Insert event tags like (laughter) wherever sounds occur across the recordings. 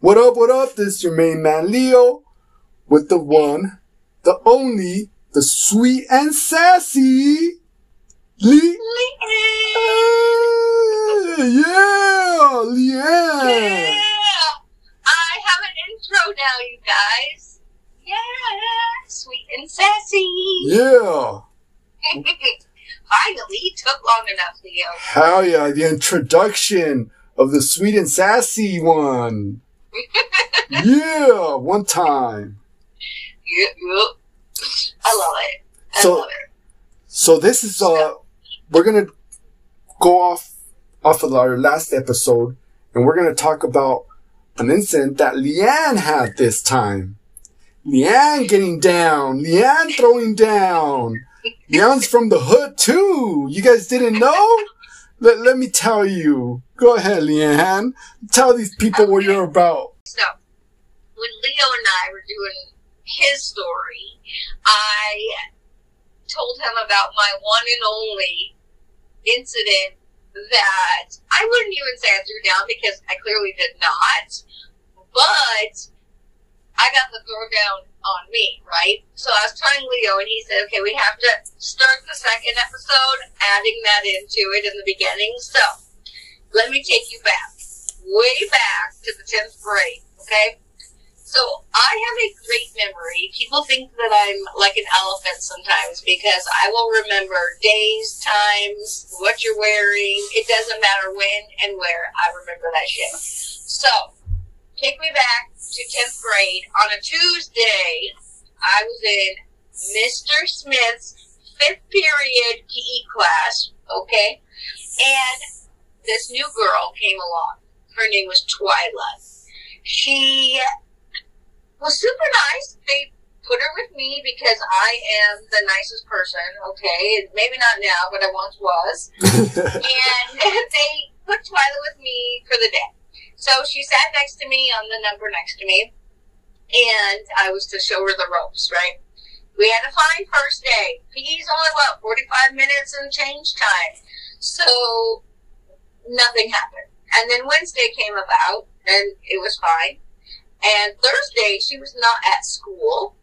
What up, what up? This is your main man Leo with the one, the only, the sweet and sassy Lee. Hey, yeah, Leanne. Yeah. I have an intro now, you guys. Yeah, sweet and sassy. Yeah. (laughs) Finally, took long enough, Leo. Hell yeah, the introduction of the sweet and sassy one. Yeah, one time. Yep, yep. I love it. I So- love it. So this is uh we're gonna go off off of our last episode and we're gonna talk about an incident that Leanne had this time. Leanne getting down, Leanne throwing down. Leanne's from the hood too. You guys didn't know? Let, let me tell you. Go ahead, Leanne. Tell these people what you're about. So, when Leo and I were doing his story, I told him about my one and only incident that I wouldn't even say I threw down because I clearly did not, but I got the throw down on me, right? So I was telling Leo and he said, okay, we have to start the second episode adding that into it in the beginning. So, let me take you back, way back to the 10th grade, okay? So I have a great memory. People think that I'm like an elephant sometimes because I will remember days, times, what you're wearing. It doesn't matter when and where. I remember that shit. So take me back to 10th grade. On a Tuesday, I was in Mr. Smith's fifth period PE class, okay? And this new girl came along. Her name was Twyla. She was super nice. They put her with me because I am the nicest person, okay? Maybe not now, but I once was. (laughs) and (laughs) they put Twyla with me for the day. So she sat next to me on the number next to me, and I was to show her the ropes, right? We had a fine first day. PE's only, what, 45 minutes and change time. So nothing happened. And then Wednesday came about, and it was fine. And Thursday, she was not at school,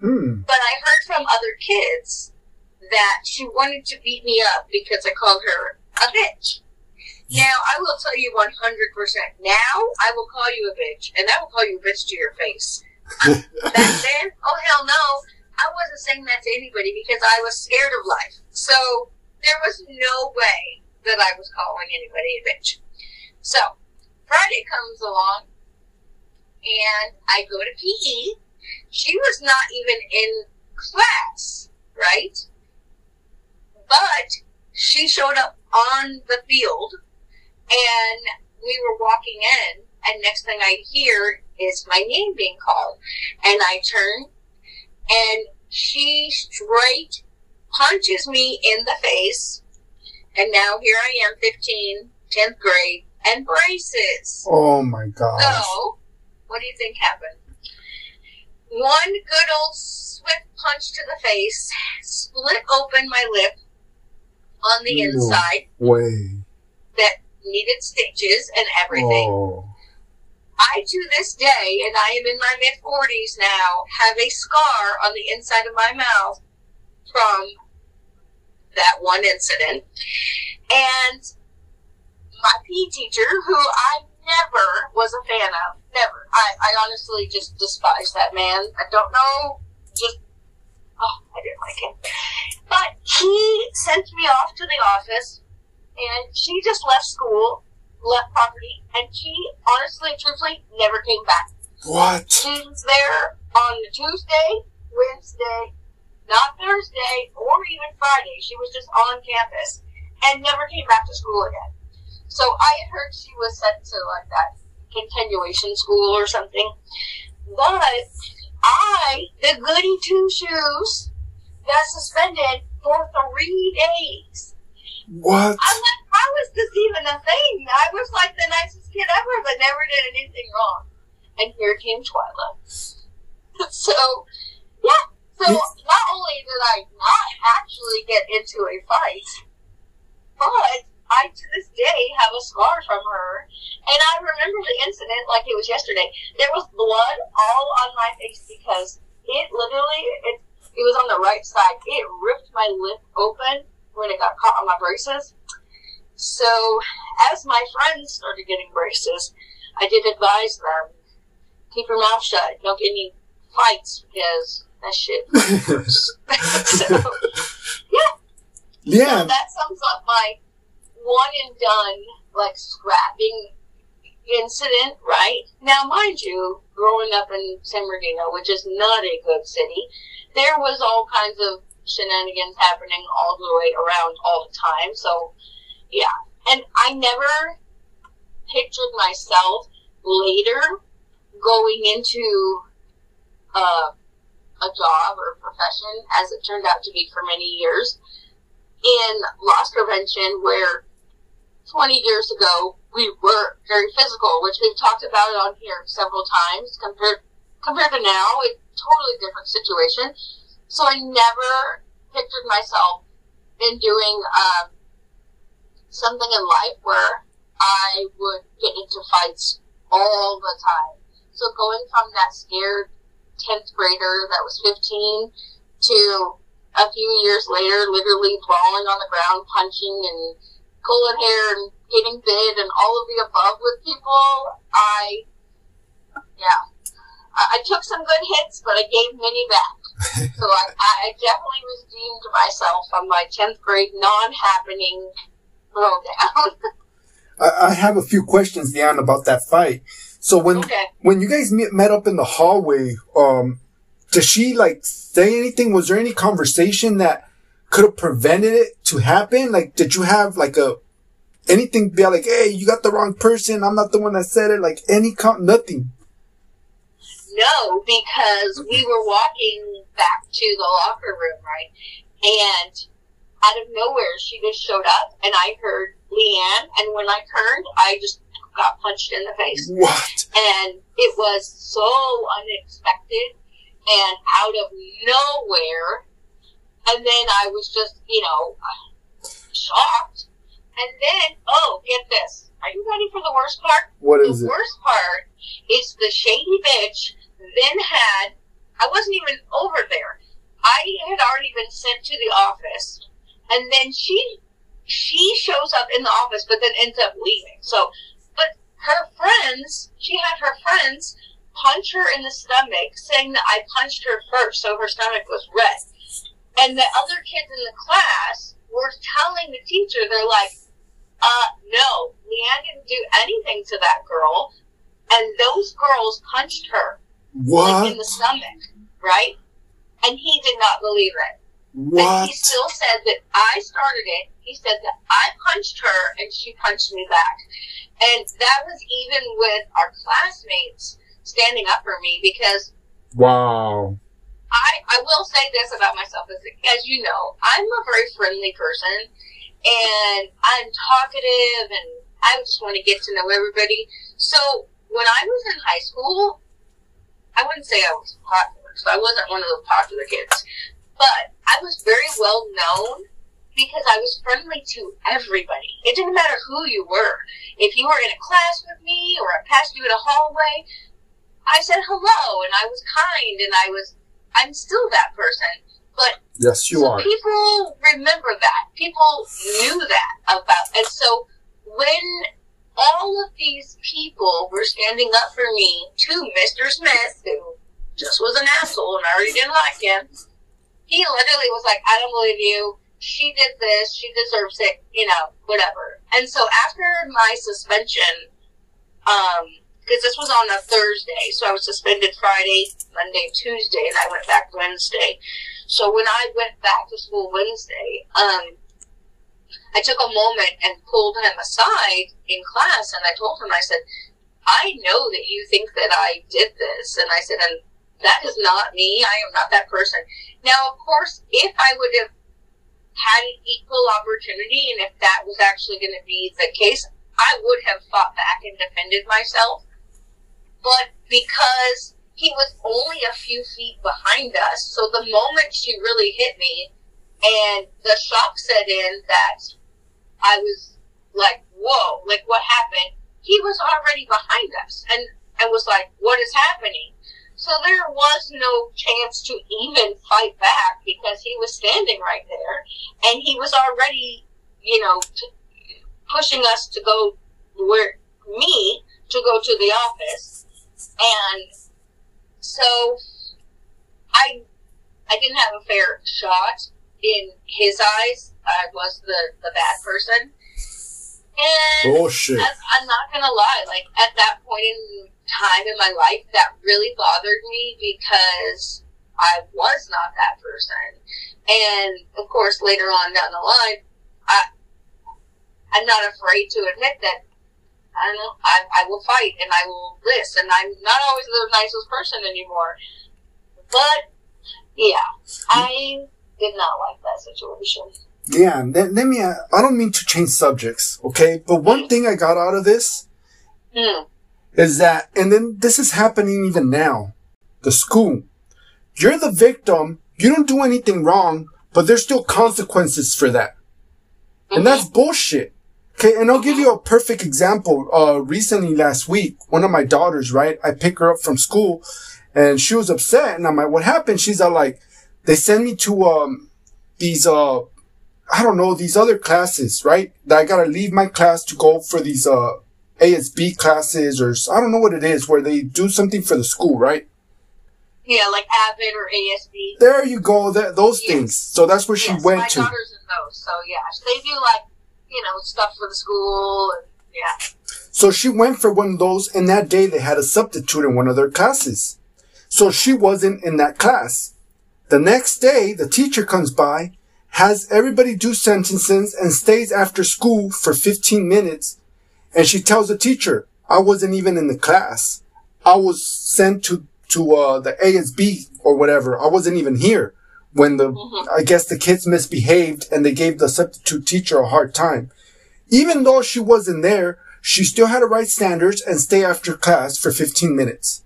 Hmm. but I heard from other kids that she wanted to beat me up because I called her a bitch. Now, I will tell you 100%. Now, I will call you a bitch, and I will call you a bitch to your face. (laughs) Back then, oh hell no, I wasn't saying that to anybody because I was scared of life. So, there was no way that I was calling anybody a bitch. So, Friday comes along, and I go to PE. She was not even in class, right? But she showed up on the field, and we were walking in, and next thing I hear is my name being called. And I turn, and she straight punches me in the face, and now here I am, 15, 10th grade, and braces. Oh my God. So, what do you think happened? One good old swift punch to the face split open my lip on the No. inside Way. that needed stitches and everything. Oh. I, to this day, and I am in my mid 40s now, have a scar on the inside of my mouth from that one incident. And my PE teacher, who I never was a fan of, never. I, I honestly just despise that man. I don't know, just, oh, I didn't like him. But he sent me off to the office, and she just left school left property, and she honestly, truthfully, never came back. What? She was there on the Tuesday, Wednesday, not Thursday, or even Friday. She was just on campus and never came back to school again. So I had heard she was sent to like that continuation school or something. But I, the goody two shoes, got suspended for three days. What? I'm like, how is this even a thing? I was like the nicest kid ever, but never did anything wrong. And here came Twyla. (laughs) so. So not only did I not actually get into a fight, but I to this day have a scar from her, and I remember the incident like it was yesterday. There was blood all on my face because it literally it it was on the right side. It ripped my lip open when it got caught on my braces. So as my friends started getting braces, I did advise them keep your mouth shut. Don't get any fights because that shit. (laughs) so, yeah. Yeah. So that sums up my one and done, like scrapping incident, right? Now, mind you, growing up in San Bernardino, which is not a good city, there was all kinds of shenanigans happening all the way around all the time. So, yeah. And I never pictured myself later going into uh, a job or a profession, as it turned out to be for many years, in loss prevention, where 20 years ago we were very physical, which we've talked about on here several times. Compared compared to now, a totally different situation. So I never pictured myself in doing um, something in life where I would get into fights all the time. So going from that scared 10th grader that was 15 to a few years later, literally crawling on the ground, punching and pulling hair and getting bit and all of the above with people, I, yeah, I, I took some good hits, but I gave many back. (laughs) so I, I definitely redeemed myself on my 10th grade non-happening throwdown. (laughs) I, I have a few questions, Leanne, about that fight. So when Okay. when you guys met, met up in the hallway, um, does she like say anything? Was there any conversation that could have prevented it to happen? Like, did you have like a anything be like, hey, you got the wrong person. I'm not the one that said it. Like any com- nothing. No, because we were walking back to the locker room, right? And out of nowhere, she just showed up, and I heard Leanne. And when I turned, I just got punched in the face. What? And it was so unexpected and out of nowhere. And then I was just, you know, shocked. And then, oh, get this. Are you ready for the worst part? What the is it? worst part is the shady bitch then had I wasn't even over there. I had already been sent to the office and then she she shows up in the office but then ends up leaving. So her friends she had her friends punch her in the stomach saying that I punched her first so her stomach was red. And the other kids in the class were telling the teacher, they're like, uh, no, Leanne didn't do anything to that girl. And those girls punched her, like in the stomach, right? And he did not believe it. And What? he still said that I started it. He said that I punched her and she punched me back. And that was even with our classmates standing up for me because Wow. I, I will say this about myself as, as you know, I'm a very friendly person and I'm talkative and I just want to get to know everybody. So when I was in high school, I wouldn't say I was popular because I wasn't one of those popular kids, but I was very well known because I was friendly to everybody. It didn't matter who you were. If you were in a class with me or I passed you in a hallway, I said hello and I was kind and I was, I'm still that person. But Yes, you so are. people remember that. People knew that about, and so when all of these people were standing up for me to Mr. Smith, who just was an asshole and I already didn't like him, he literally was like, I don't believe you. She did this. She deserves it. You know, whatever. And so after my suspension, um, because this was on a Thursday, so I was suspended Friday, Monday, Tuesday, and I went back Wednesday. So when I went back to school Wednesday, um, I took a moment and pulled him aside in class, and I told him, I said, I know that you think that I did this, and I said, and that is not me. I am not that person. Now, of course, if I would have had an equal opportunity, and if that was actually going to be the case, I would have fought back and defended myself. But because he was only a few feet behind us, so the moment she really hit me, and the shock set in that I was like, whoa, like what happened? He was already behind us and, and was like, what is happening? So there was no chance to even fight back because he was standing right there and he was already, you know, t- pushing us to go where me to go to the office. And so I I didn't have a fair shot in his eyes. I was the, the bad person. And Bullshit. I'm not gonna lie, like at that point in time in my life, that really bothered me because I was not that person. And of course, later on down the line, I I'm not afraid to admit that I don't know. I, I will fight and I will list, and I'm not always the nicest person anymore, but yeah, I did not like that situation. Yeah, let, let me, uh, I don't mean to change subjects, okay? But one thing I got out of this Hmm. Is that, and then this is happening even now, the school. You're the victim, you don't do anything wrong, but there's still consequences for that. And that's bullshit. Okay, and I'll give you a perfect example. Uh, recently last week, one of my daughters, right? I pick her up from school and she was upset and I'm like, what happened? She's all like, they send me to, um, these, uh, I don't know, these other classes, right? That I gotta leave my class to go for these, uh, ASB classes or I don't know what it is where they do something for the school, right? Yeah, like Avid or ASB. There you go, th- those Yes. things. So that's where she yes, went my to. daughter's in those, so yeah, they do like you know stuff for the school and yeah. So she went for one of those, and that day they had a substitute in one of their classes. So she wasn't in that class. The next day, the teacher comes by, has everybody do sentences, and stays after school for 15 minutes. And she tells the teacher, I wasn't even in the class. I was sent to, to, uh, the ASB or whatever. I wasn't even here when the, I guess the kids misbehaved and they gave the substitute teacher a hard time. Even though she wasn't there, she still had to write standards and stay after class for 15 minutes.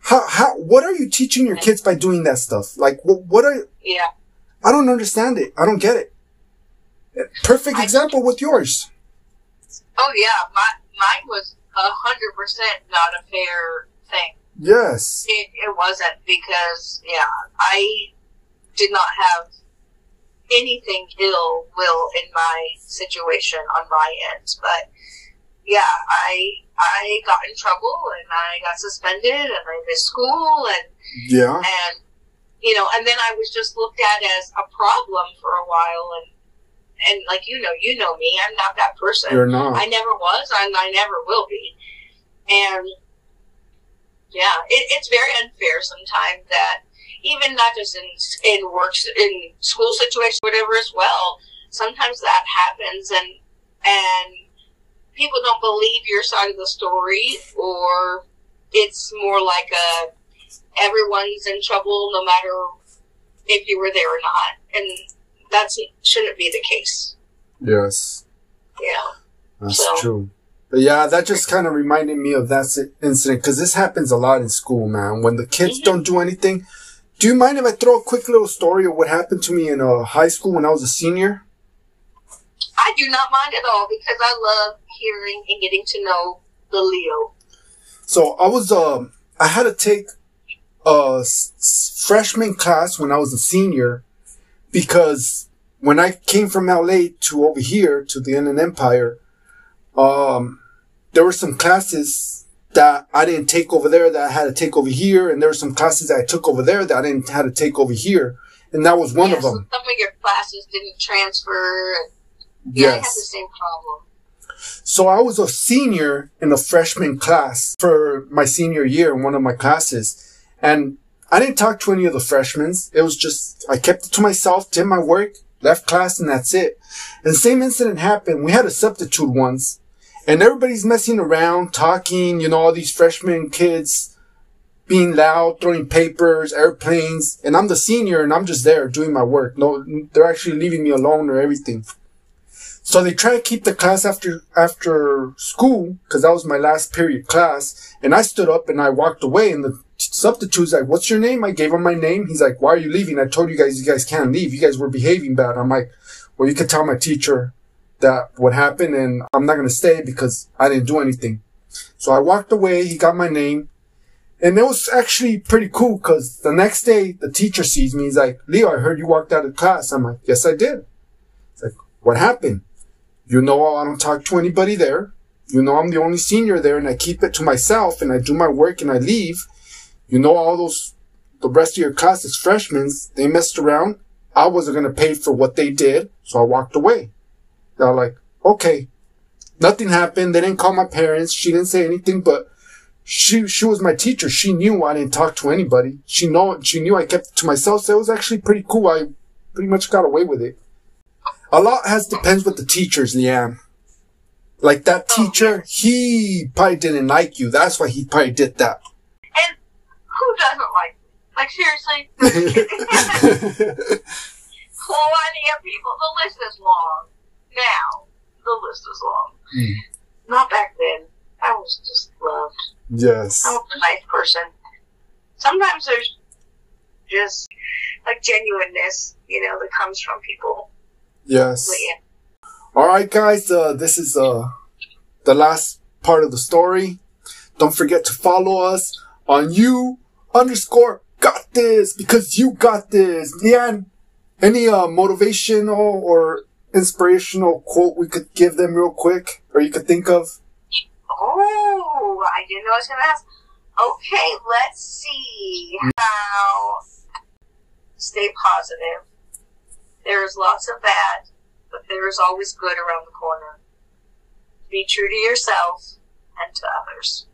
How, how, what are you teaching your kids by doing that stuff? Like, what, what are, Yeah. I don't understand it. I don't get it. Perfect example with yours. Oh yeah, my mine was a hundred percent not a fair thing. Yes. It, it wasn't because yeah, I did not have anything ill will in my situation on my end, but yeah, I I got in trouble and I got suspended and I missed school and Yeah. and you know, and then I was just looked at as a problem for a while and and like you know, you know me, I'm not that person. You're not. I never was, and I never will be. And yeah, it, it's very unfair sometimes that even not just in in works in school situations, whatever as well. Sometimes that happens, and and people don't believe your side of the story, or it's more like a everyone's in trouble no matter if you were there or not, and that's shouldn't be the case. Yes. Yeah. That's So- true. But yeah, that just kind of reminded me of that incident because this happens a lot in school, man. When the kids Mhm. don't do anything. Do you mind if I throw a quick little story of what happened to me in uh, high school when I was a senior? I do not mind at all because I love hearing and getting to know the Leo. So I was, um, I had to take a s- freshman class when I was a senior because when I came from LA to over here to the Inland Empire, um, there were some classes that I didn't take over there that I had to take over here, and there were some classes that I took over there that I didn't have to take over here, and that was one yeah, of so them. some of your classes didn't transfer. Yeah, I had the Yes. same problem. So I was a senior in a freshman class for my senior year in one of my classes. And I didn't talk to any of the freshmen. It was just, I kept it to myself, did my work, left class, and that's it. And the same incident happened. We had a substitute once and everybody's messing around, talking, you know, all these freshman kids being loud, throwing papers, airplanes. And I'm the senior and I'm just there doing my work. No, they're actually leaving me alone or everything. So they try to keep the class after after school because that was my last period class. And I stood up and I walked away. And the substitute's like, "What's your name?" I gave him my name. He's like, "Why are you leaving?" I told you guys you guys can't leave. You guys were behaving bad. I'm like, "Well, you could tell my teacher that what happened and I'm not going to stay because I didn't do anything. So I walked away. He got my name. And it was actually pretty cool because the next day the teacher sees me. He's like, Leo, I heard you walked out of class. I'm like, yes, I did. It's like, what happened? You know, I don't talk to anybody there. You know, I'm the only senior there and I keep it to myself and I do my work and I leave. You know, all those, the rest of your class is freshmen. They messed around. I wasn't going to pay for what they did. So I walked away. They're like, okay, nothing happened. They didn't call my parents. She didn't say anything, but she she was my teacher. She knew I didn't talk to anybody. She know she knew I kept it to myself. So it was actually pretty cool. I pretty much got away with it. A lot has depends with the teachers, Leanne. Like that Oh, teacher, he probably didn't like you. That's why he probably did that. And who doesn't like me? Like seriously, (laughs) plenty (laughs) of people. The list is long. Now the list is long. Hmm. Not back then. I was just loved. yes. I was a nice person. Sometimes there's just like genuineness, you know, that comes from people. Yes. Yeah. All right, guys. Uh, this is uh the last part of the story. Don't forget to follow us on you underscore got this because you got this. Leanne, any uh motivational or inspirational quote we could give them real quick, or you could think of? Oh, I didn't know I was going to ask. Okay, let's see how stay positive. There's lots of bad, but there is always good around the corner. Be true to yourself and to others.